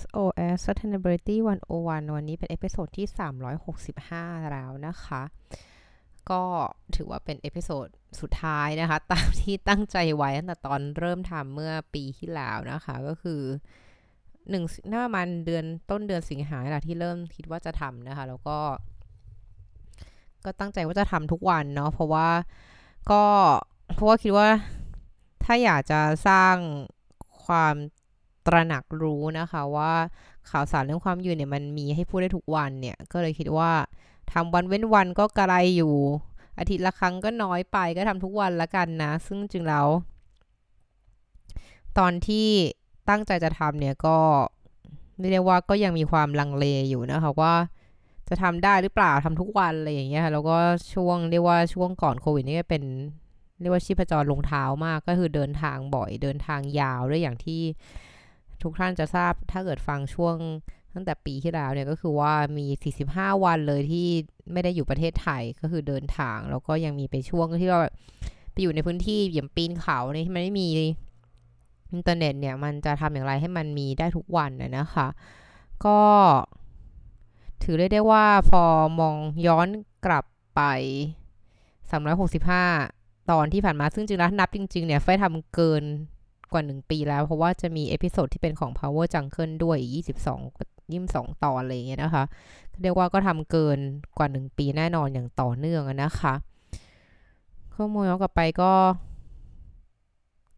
SOS Sustainability 101 วันนี้เป็น episode ที่ 365 แล้วนะคะ ก็ถือว่าเป็น episode สุดท้ายนะคะ ตามที่ตั้งใจไว้ตั้งแต่ตอนเริ่มทำเมื่อปีที่แล้วนะคะ ก็คือหนึ่งน่าประมาณเดือนต้นเดือนสิงหาแหละที่เริ่มคิดว่าจะทำนะคะ แล้วก็ ก็ตั้งใจว่าจะทำทุกวันเนาะเพราะว่าก็เพราะว่าคิดว่าถ้าอยากจะสร้างความ ตระหนักรู้นะคะว่าข่าวสารเรื่องความยืนเนี่ยมันมีให้พูดได้ทุกวันเนี่ย ก็เลยคิดว่าทำวันเว้นวันก็กระไรอยู่ อาทิตย์ละครั้งก็น้อยไปก็ทำทุกวันละกันนะ ซึ่งจริงแล้ว ตอนที่ตั้งใจจะทำเนี่ยก็ไม่ได้ว่าก็ยังมีความลังเลอยู่นะคะว่าจะทำได้หรือเปล่าทำทุกวันอะไรอย่างเงี้ยแล้วก็ช่วงเรียกว่าช่วงก่อนโควิดนี่เป็นเรียกว่าชีพจรลงเท้ามากก็คือเดินทางบ่อยเดินทางยาวด้วยอย่างที่ ทุกท่านจะทราบถ้าเกิดฟังช่วงตั้งแต่ปีที่แล้วเนี่ยก็คือว่ามี 45 วันเลยที่ไม่ได้อยู่ประเทศไทยก็คือเดินทาง แล้วก็ยังมีไปช่วงที่เราไปอยู่ในพื้นที่อย่างปีนเขาเนี่ยที่มันไม่มีอินเทอร์เน็ตเนี่ยมันจะทำอย่างไรให้มันมีได้ทุกวันนะคะ ก็ถือได้ได้ว่าพอมองย้อนกลับไป 365 ตอนที่ผ่านมาซึ่งจริงแล้วนับจริง ๆ เนี่ยไฟทำเกิน กว่า 1 ปีแล้ว เพราะว่าจะมี episode ที่เป็นของ Power Jungle ด้วย22 22 ตอนอะไรอย่างเงี้ยนะคะ เรียกว่าก็ทำเกินกว่า 1 ปีแน่นอนอย่างต่อเนื่องนะคะข้อมูลย้อนกลับไปก็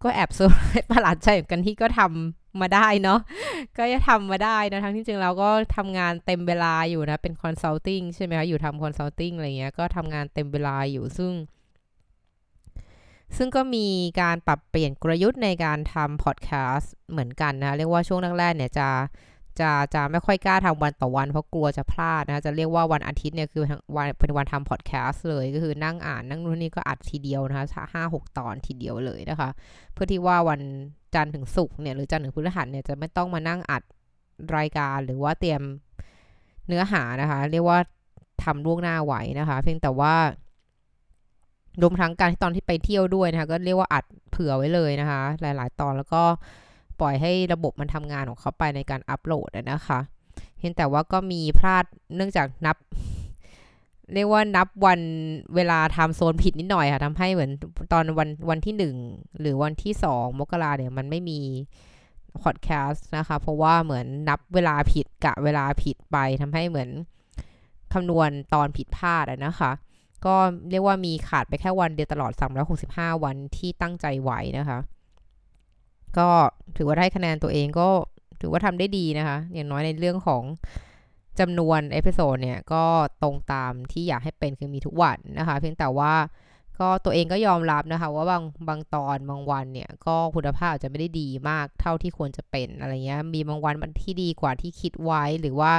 ก็แอบ sur ประหลาดใจเหมือนกันที่ก็ทำมาได้เนาะก็จะทำมาได้นะทั้งที่จริงเราก็ทำงานเต็มเวลาอยู่นะ เป็น consulting ใช่ไหมคะอยู่ทำ consulting อะไรเงี้ยก็ทำงานเต็มเวลาอยู่ซึ่ง ซึ่งก็มีการปรับเปลี่ยนกลยุทธ์ในการทำพอดแคสต์เหมือนกันนะ เรียกว่าช่วงแรกๆเนี่ยจะจะจะไม่ค่อยกล้าทำวันต่อวันเพราะกลัวจะพลาดนะจะเรียกว่าวันอาทิตย์เนี่ยคือวันเป็นวันทำพอดแคสต์เลยก็คือนั่งอ่านนั่งนู่นนี่ก็อัดทีเดียวนะคะห้าหกตอนทีเดียวเลยนะคะ เพื่อที่ว่าวันจันทร์ถึงศุกร์เนี่ยหรือจันทร์ถึงพฤหัสเนี่ยจะไม่ต้องมานั่งอัดรายการหรือว่าเตรียมเนื้อหานะคะ เรียกว่าทำล่วงหน้าไหวนะคะ เพียงแต่ว่า รวมทั้งการที่ตอนที่ไปเที่ยวด้วยนะคะก็เรียกว่าอัดเผื่อไว้เลยนะคะ หลาย ๆ ตอนแล้วก็ปล่อยให้ระบบมันทำงานของเขาไปในการอัปโหลดนะคะเพียงแต่ว่าก็มีพลาดเนื่องจากนับ เรียกว่านับวันเวลาทำโซนผิดนิดหน่อยค่ะทำให้เหมือนตอนวันวันที่หนึ่งหรือวันที่สองมกราเนี่ยมันไม่มีพอดแคสต์นะคะ เพราะว่าเหมือนนับเวลาผิดกะเวลาผิดไปทำให้เหมือนคำนวณตอนผิดพลาดนะคะ ก็เรียกว่ามีขาดไปแค่วันเดียวตลอด 365 วันที่ตั้งใจไว้นะคะ ก็ถือว่าได้คะแนนตัวเองก็ถือว่าทำได้ดีนะคะ อย่างน้อยในเรื่องของจำนวน episode เนี่ย ก็ตรงตามที่อยากให้เป็นคือมีทุกวันนะคะ เพียงแต่ว่าก็ตัวเองก็ยอมรับนะคะ ว่าบางบางตอนบางวันเนี่ย ก็คุณภาพอาจจะไม่ได้ดีมากเท่าที่ควรจะเป็นอะไรเงี้ยมีบางวันมันที่ดีกว่าที่คิดไว้หรือว่า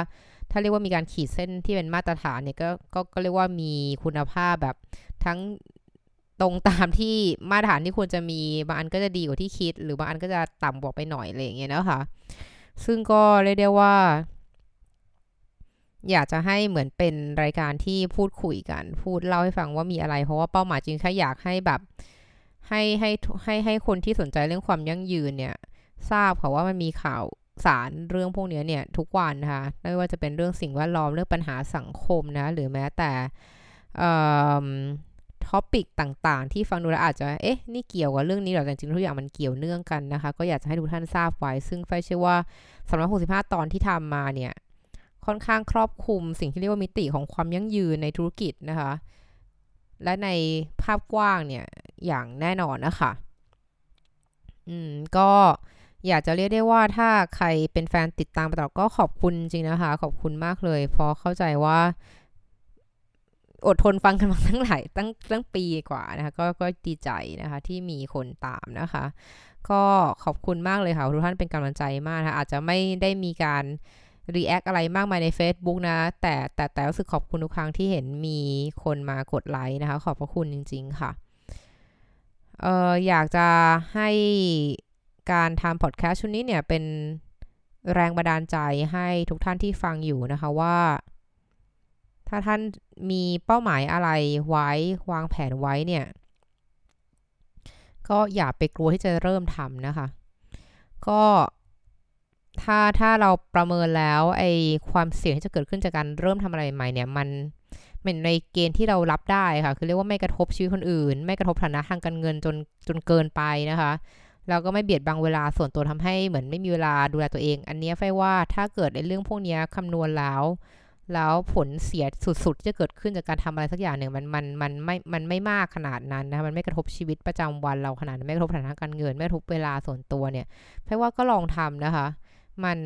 ถ้าเรียกว่ามีการขีดเส้นที่เป็นมาตรฐานเนี่ยก็ก็ก็เรียกว่ามีคุณภาพแบบทั้งตรงตามที่มาตรฐานที่ควรจะมีบางอันก็จะดีกว่าที่คิด หรือบางอันก็จะต่ำกว่าไปหน่อยอะไรอย่างเงี้ยนะคะซึ่งก็เรียกได้ว่า อยากจะให้เหมือนเป็นรายการที่พูดคุยกัน พูดเล่าให้ฟังว่ามีอะไร เพราะว่าเป้าหมายจริงแค่อยากให้แบบให้ให้ให้ให้คนที่สนใจเรื่องความยั่งยืนเนี่ย ทราบค่ะว่ามันมีข่าว สารเรื่องพวกนี้เนี่ยทุกวันนะคะไม่ว่าจะเป็นเรื่องสิ่งแวดล้อมเรื่องปัญหาสังคมนะหรือแม้แต่ topic ต่างๆ ที่ฟังดูแล้วอาจจะเอ๊ะนี่เกี่ยวกับเรื่องนี้หรอแต่จริงๆทุกอย่างมันเกี่ยวเนื่องกันนะคะ ก็อยากจะให้ทุกท่านทราบไว้ ซึ่งไฟเชื่อว่าสำหรับ65 ตอนที่ทำมาเนี่ยค่อนข้างครอบคลุมสิ่งที่เรียกว่ามิติของความยั่งยืนในธุรกิจนะคะ และในภาพกว้างเนี่ยอย่างแน่นอนนะคะ อืมก็ อยากจะเรียกได้ว่าถ้าใครเป็นแฟนติดตามตลอดก็ขอบคุณจริงนะคะ ขอบคุณมากเลย เพราะเข้าใจว่า อดทนฟังกันมาตั้งหลายตั้งตั้งปีกว่านะคะ ก็ก็ดีใจนะคะ ที่มีคนตามนะคะ ก็ขอบคุณมากเลยค่ะทุกท่านเป็นกำลังใจมากนะคะอาจจะไม่ได้มีการ react อะไรมากมายใน Facebook นะ แต่แต่แต่รู้สึกขอบคุณทุกครั้งที่เห็นมีคนมากดไลค์นะคะ ขอบพระคุณจริง ๆ ค่ะเอออยากจะให้ การทำพอดแคสต์ชุดนี้เนี่ยเป็นแรงบันดาลใจให้ทุกท่านที่ฟังอยู่นะคะว่า ถ้าท่านมีเป้าหมายอะไรไว้วางแผนไว้เนี่ย ก็อย่าไปกลัวที่จะเริ่มทำนะคะ ก็ถ้าถ้าเราประเมินแล้วไอความเสี่ยงที่จะเกิดขึ้นจากการเริ่มทำอะไรใหม่เนี่ยมันเป็นในเกณฑ์ที่เรารับได้ค่ะ คือเรียกว่าไม่กระทบชีวิตคนอื่น ไม่กระทบฐานะทางการเงินจนจนเกินไปนะคะ แล้วก็ไม่เบียดบังเวลาส่วนตัวทำให้เหมือนไม่มีเวลาดูแลตัวเอง อันนี้ไฟว่าถ้าเกิดในเรื่องพวกนี้คำนวณแล้ว แล้วผลเสียสุดๆที่จะเกิดขึ้นจากการทำอะไรสักอย่างหนึ่งมันมันมันไม่มันไม่มากขนาดนั้นนะมันไม่กระทบชีวิตประจำวันเราขนาดไม่กระทบฐานะการเงิน ไม่กระทบเวลาส่วนตัวเนี่ยไฟว่าก็ลองทำนะคะ มัน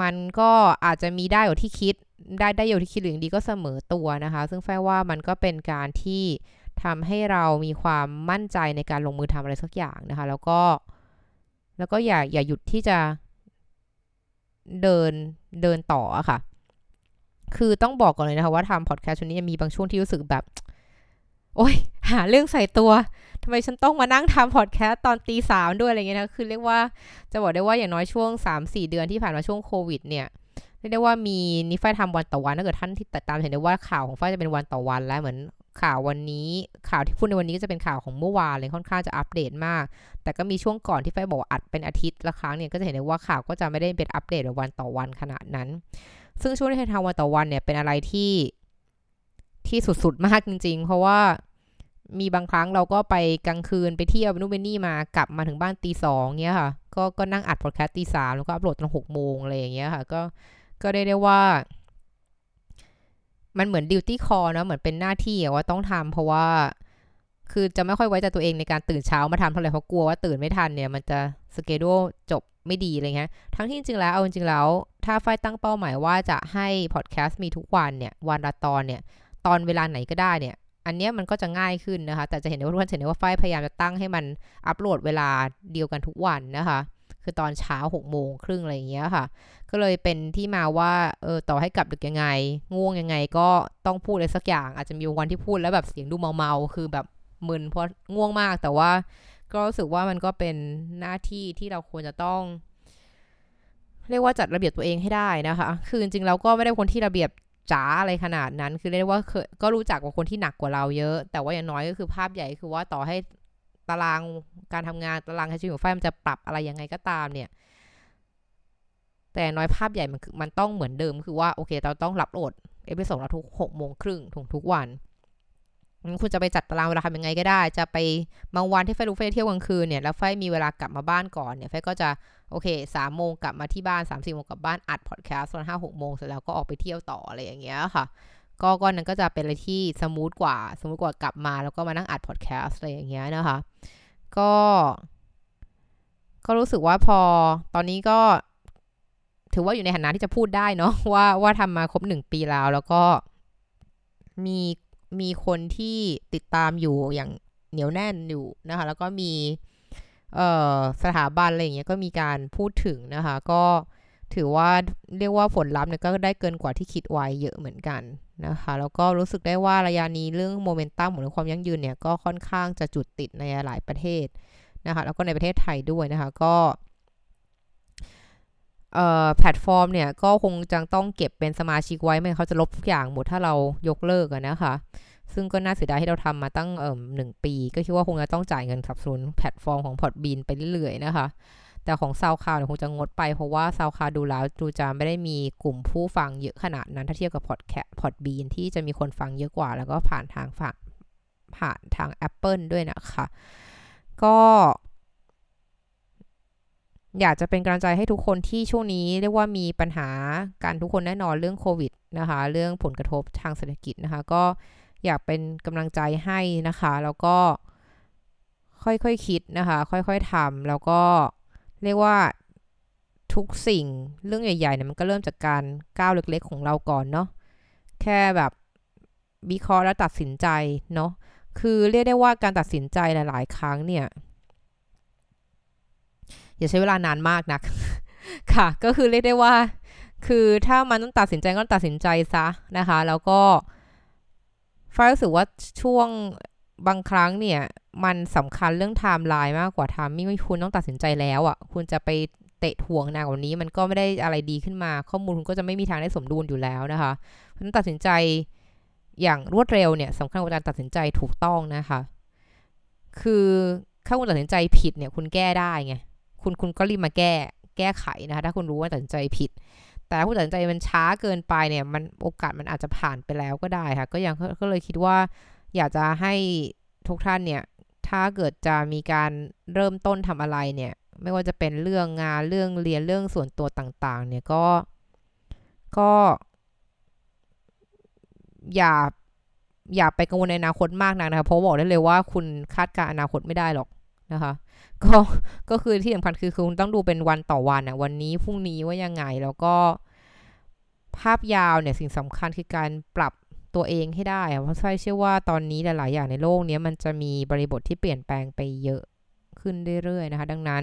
มันก็อาจจะมีได้อยู่ที่คิดได้ได้อยู่ที่คิดหรือดีก็เสมอตัวนะคะ ซึ่งแฟว่ามันก็เป็นการที่ ทำให้เรามีความมั่นใจในการลงมือทำอะไรสักอย่างนะคะ แล้วก็แล้วก็อย่าอย่าหยุดที่จะเดินเดินต่ออะค่ะ คือต้องบอกก่อนเลยนะคะว่าทำพอดแคสต์ช่วงนี้มีบางช่วงที่รู้สึกแบบ โอ๊ย หาเรื่องใส่ตัวทำไมฉันต้องมานั่งทำพอดแคสต์ตอนตีสามด้วยอะไรเงี้ยนะ คือเรียกว่าจะบอกได้ว่าอย่างน้อยช่วง 3-4 เดือนที่ผ่านมาช่วงโควิดเนี่ยเรียกได้ว่ามีนี่ฝ้าทำวันต่อวันถ้าเกิดท่านที่ติดตามเห็นได้ว่าข่าวของฝ้ายจะเป็นวันต่อวันแล้วเหมือน ข่าววันนี้ข่าวที่พูดในวันนี้ก็จะเป็นข่าวของเมื่อวานเลยค่อนข้างจะอัปเดตมาก แต่ก็มีช่วงก่อนที่ฝ้ายบอกอัดเป็นอาทิตย์ละครั้งเนี่ยก็จะเห็นได้ว่าข่าวก็จะไม่ได้เป็นอัปเดตแบบวันต่อวันขนาดนั้น ซึ่งช่วงที่ทำวันต่อวันเนี่ยเป็นอะไรที่ที่สุดๆมากจริง ๆ เพราะว่ามีบางครั้งเราก็ไปกลางคืนไปเที่ยวนู่นไปนี่มากลับมาถึงบ้านตีสองเงี้ยค่ะ ก็ก็นั่งอัดพอดแคสต์ตีสามแล้วก็อัปโหลดตอนหกโมงอะไรอย่างเงี้ยค่ะ ก็ก็ได้ได้ว่า มันเหมือนดิวตี้คอนะเหมือนเป็นหน้าที่ว่าต้องทำเพราะว่า คือจะไม่ค่อยไว้ใจตัวเองในการตื่นเช้ามาทำเท่าไหร่เพราะกลัวว่าตื่นไม่ทันเนี่ย มันจะสเกดูจบไม่ดีอะไรเงี้ยทั้งที่จริงแล้วเอาจริงแล้ว ถ้าไฟตั้งเป้าหมายว่าจะให้พอดแคสต์มีทุกวันเนี่ย วันละตอนเนี่ย ตอนเวลาไหนก็ได้เนี่ย อันเนี้ยมันก็จะง่ายขึ้นนะคะ แต่จะเห็นได้ว่าทุกคนเห็นได้ว่าไฟพยายามจะตั้งให้มันอัปโหลดเวลาเดียวกันทุกวันนะคะ คือตอนเช้าหกโมงครึ่งอะไรอย่างเงี้ยค่ะ ก็เลยเป็นที่มาว่าเออต่อให้กลับดึกยังไง ง่วงยังไงก็ต้องพูดอะไรสักอย่าง อาจจะมีวันที่พูดแล้วแบบเสียงดูเมาๆคือแบบมึนเพราะง่วงมากแต่ว่าก็รู้สึกว่ามันก็เป็นหน้าที่ที่เราควรจะต้อง เรียกว่าจัดระเบียบตัวเองให้ได้นะคะ คือจริงๆเราก็ไม่ได้คนที่ระเบียบจ๋าอะไรขนาดนั้น คือเรียกว่าก็รู้จักกับคนที่หนักกว่าเราเยอะ แต่ว่าอย่างน้อยก็คือภาพใหญ่คือว่าต่อให้ ตารางการทำงานตารางใช้ชีวิตของไฟมันจะปรับอะไรยังไงก็ตามเนี่ย แต่น้อยภาพใหญ่มันมันต้องเหมือนเดิมคือว่าโอเค เราต้อง upload episode เราทุกหกโมงครึ่งทุกทุกวันคุณจะไปจัดตารางเวลาทำยังไงก็ได้ จะไปบางวันที่ฟ้ารู้ฟ้าเที่ยวกลางคืนเนี่ย แล้วฟ้ามีเวลากลับมาบ้านก่อนเนี่ย ฟ้าก็จะโอเคสามโมงกลับมาที่บ้านสามสี่โมงกลับบ้านอัดพอดแคสต์ตอนห้าหกโมงเสร็จแล้วก็ออกไปเที่ยวต่ออะไรอย่างเงี้ยค่ะ ก็ก็นั้นก็จะเป็นอะไรที่ smooth กว่า smooth กว่ากลับมาแล้วก็มานั่งอัดพอดแคสต์อะไรอย่างเงี้ยนะคะ ก็ ก็รู้สึกว่าพอตอนนี้ก็ ถือว่าอยู่ในฐานะที่จะพูดได้เนาะว่าว่าทำมาครบหนึ่งปีแล้ว แล้วก็มีมีคนที่ติดตามอยู่อย่างเหนียวแน่นอยู่นะคะ แล้วก็มีสถาบันอะไรอย่างเงี้ยก็มีการพูดถึงนะคะ ก็ถือว่าเรียกว่าผลลัพธ์เนี่ยก็ได้เกินกว่าที่คิดไว้เยอะเหมือนกัน นะคะแล้วก็รู้สึกได้ว่าระยะนี้เรื่องโมเมนตัมของความยั่งยืนเนี่ยก็ค่อนข้างจะจุดติดในหลายประเทศนะคะแล้วก็ในประเทศไทยด้วยนะคะก็แพลตฟอร์มเนี่ยก็คงจะต้องเก็บเป็นสมาชิกไว้ไม่เขาจะลบทุกอย่างหมดถ้าเรายกเลิกนะคะ ซึ่งก็น่าเสียดายที่เราทำมาตั้งเอ่อหนึ่งปี ก็คิดว่าคงจะต้องจ่ายเงินสนับสนุนแพลตฟอร์มของ Podbean ไปเรื่อยๆนะคะ แต่ของซาวคาวเนี่ยคงจะงดไปเพราะว่าซาวคาวดูแล้วดูจะไม่ได้มีกลุ่มผู้ฟังเยอะขนาดนั้น ถ้าเทียบกับพอดแค Podbean ที่จะมีคนฟังเยอะกว่า แล้วก็ผ่านทางฝากผ่านทาง Apple ด้วยนะคะ ก็อยากจะเป็นกำลังใจให้ทุกคนที่ช่วงนี้เรียกว่ามีปัญหาการทุกคนแน่นอนเรื่องโควิดนะคะ เรื่องผลกระทบทางเศรษฐกิจนะคะ ก็อยากเป็นกำลังใจให้นะคะ แล้วก็ค่อยๆคคิดนะคะ ค่อยๆทำแล้วก็ เรียกว่าทุกสิ่งเรื่องใหญ่ๆเนี่ยมันก็เริ่มจากการก้าวเล็กๆของเราก่อนเนาะแค่แบบวิเคราะห์แล้วตัดสินใจเนาะคือเรียกได้ว่าการตัดสินใจหลายๆ ครั้งเนี่ยอย่าใช้เวลานานมากนักค่ะ ก็คือเรียกได้ว่า คือถ้ามันต้องตัดสินใจก็ตัดสินใจซะนะคะ แล้วก็ฟ้ารู้สึกว่าช่วง บางครั้งเนี่ยมันสำคัญเรื่องไทม์ไลน์มากกว่า timing คุณต้องตัดสินใจแล้วอ่ะ คุณจะไปเตะถ่วงนานกว่านี้ มันก็ไม่ได้อะไรดีขึ้นมา ข้อมูลคุณก็จะไม่มีทางได้สมดุลอยู่แล้วนะคะเพราะนั้นตัดสินใจอย่างรวดเร็วเนี่ยสำคัญกว่าการตัดสินใจถูกต้องนะคะ คือถ้าคุณตัดสินใจผิดเนี่ย คุณแก้ได้ไงคุณคุณก็รีบมาแก้แก้ไขนะคะ ถ้าคุณรู้ว่าตัดสินใจผิด แต่ถ้าคุณตัดสินใจมันช้าเกินไปเนี่ย มันโอกาสมันอาจจะผ่านไปแล้วก็ได้ค่ะ ก็ยังก็เลยคิดว่า อยากจะให้ทุกท่านเนี่ย ถ้าเกิดจะมีการเริ่มต้นทำอะไรเนี่ย ไม่ว่าจะเป็นเรื่องงานเรื่องเรียนเรื่องส่วนตัวต่าง ๆ เนี่ยก็ก็ อย่าอย่าไปกังวลในอนาคตมากนักนะคะเพราะบอกได้เลยว่าคุณคาดการอนาคตไม่ได้หรอกนะคะ ก็ก็คือที่สำคัญคือคุณต้องดูเป็นวันต่อวันอะวันนี้พรุ่งนี้ว่ายังไงแล้วก็ภาพยาวเนี่ยสิ่งสำคัญคือการปรับ ตัวเองให้ได้เพราะใช่เชื่อว่าตอนนี้หลาย ๆ อย่างในโลกนี้มันจะมีบริบทที่เปลี่ยนแปลงไปเยอะขึ้นเรื่อย ๆ นะคะ ดังนั้น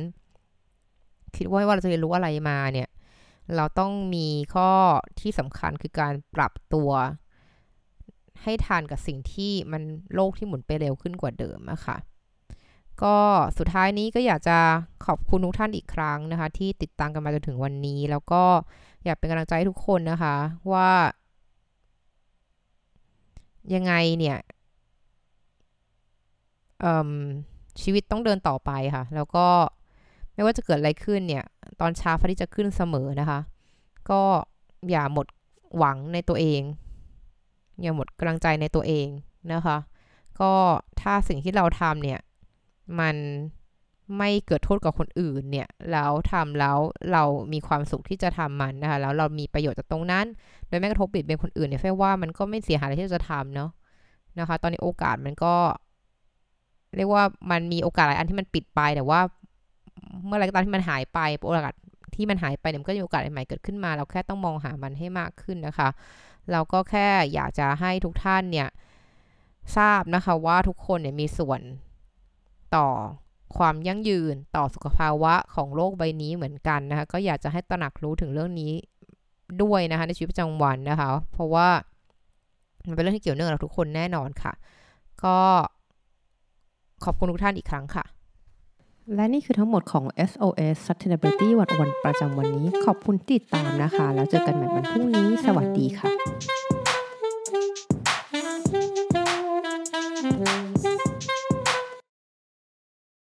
คิดว่าว่าเราจะเรียนรู้อะไรมาเนี่ย เราต้องมีข้อที่สำคัญคือการปรับตัว ให้ทันกับสิ่งที่มันโลกที่หมุนไปเร็วขึ้นกว่าเดิมอะคะ่ะก็สุดท้ายนี้ก็อยากจะขอบคุณทุกท่านอีกครั้งนะคะ ที่ติดตามกันมาจนถึงวันนี้ แล้วก็อยากเป็นกำลังใจให้ทุกคนนะคะ ว่า ยังไงเนี่ยชีวิตต้องเดินต่อไปค่ะ แล้วก็ไม่ว่าจะเกิดอะไรขึ้นเนี่ย ตอนเช้าพระอาทิตย์จะขึ้นเสมอนะคะ ก็อย่าหมดหวังในตัวเอง อย่าหมดกำลังใจในตัวเองนะคะ ก็ถ้าสิ่งที่เราทำเนี่ย มัน ไม่เกิดโทษกับคนอื่นเนี่ยแล้วทำแล้วเรามีความสุขที่จะทำมันนะคะแล้วเรามีประโยชน์จากตรงนั้น โดยไม่กระทบบิดเบือนคนอื่นเนี่ยแค่ว่ามันก็ไม่เสียหายอะไรที่จะทำเนาะนะคะ ตอนนี้โอกาสมันก็ เรียกว่ามันมีโอกาสหลายอันที่มันปิดไปแต่ว่า เมื่อไรก็ตามที่มันหายไปโอกาสที่มันหายไปเนี่ยมันก็มีโอกาสใหม่เกิดขึ้นมา เราแค่ต้องมองหามันให้มากขึ้นนะคะ เราก็แค่อยากจะให้ทุกท่านเนี่ยทราบนะคะว่าทุกคนเนี่ยมีส่วนต่อ ความยั่งยืนต่อสุขภาวะของโลกใบนี้เหมือนกันนะคะก็อยากจะให้ตระหนักรู้ถึงเรื่องนี้ด้วยนะคะในชีวิตประจำวันนะคะ เพราะว่ามันเป็นเรื่องที่เกี่ยวเนื่องกับทุกคนแน่นอนค่ะ ก็ขอบคุณทุกท่านอีกครั้งค่ะ และนี่คือทั้งหมดของ SOS Sustainability วันวันประจำวันนี้ ขอบคุณติดตามนะคะ แล้วเจอกันใหม่วันพรุ่งนี้ สวัสดีค่ะ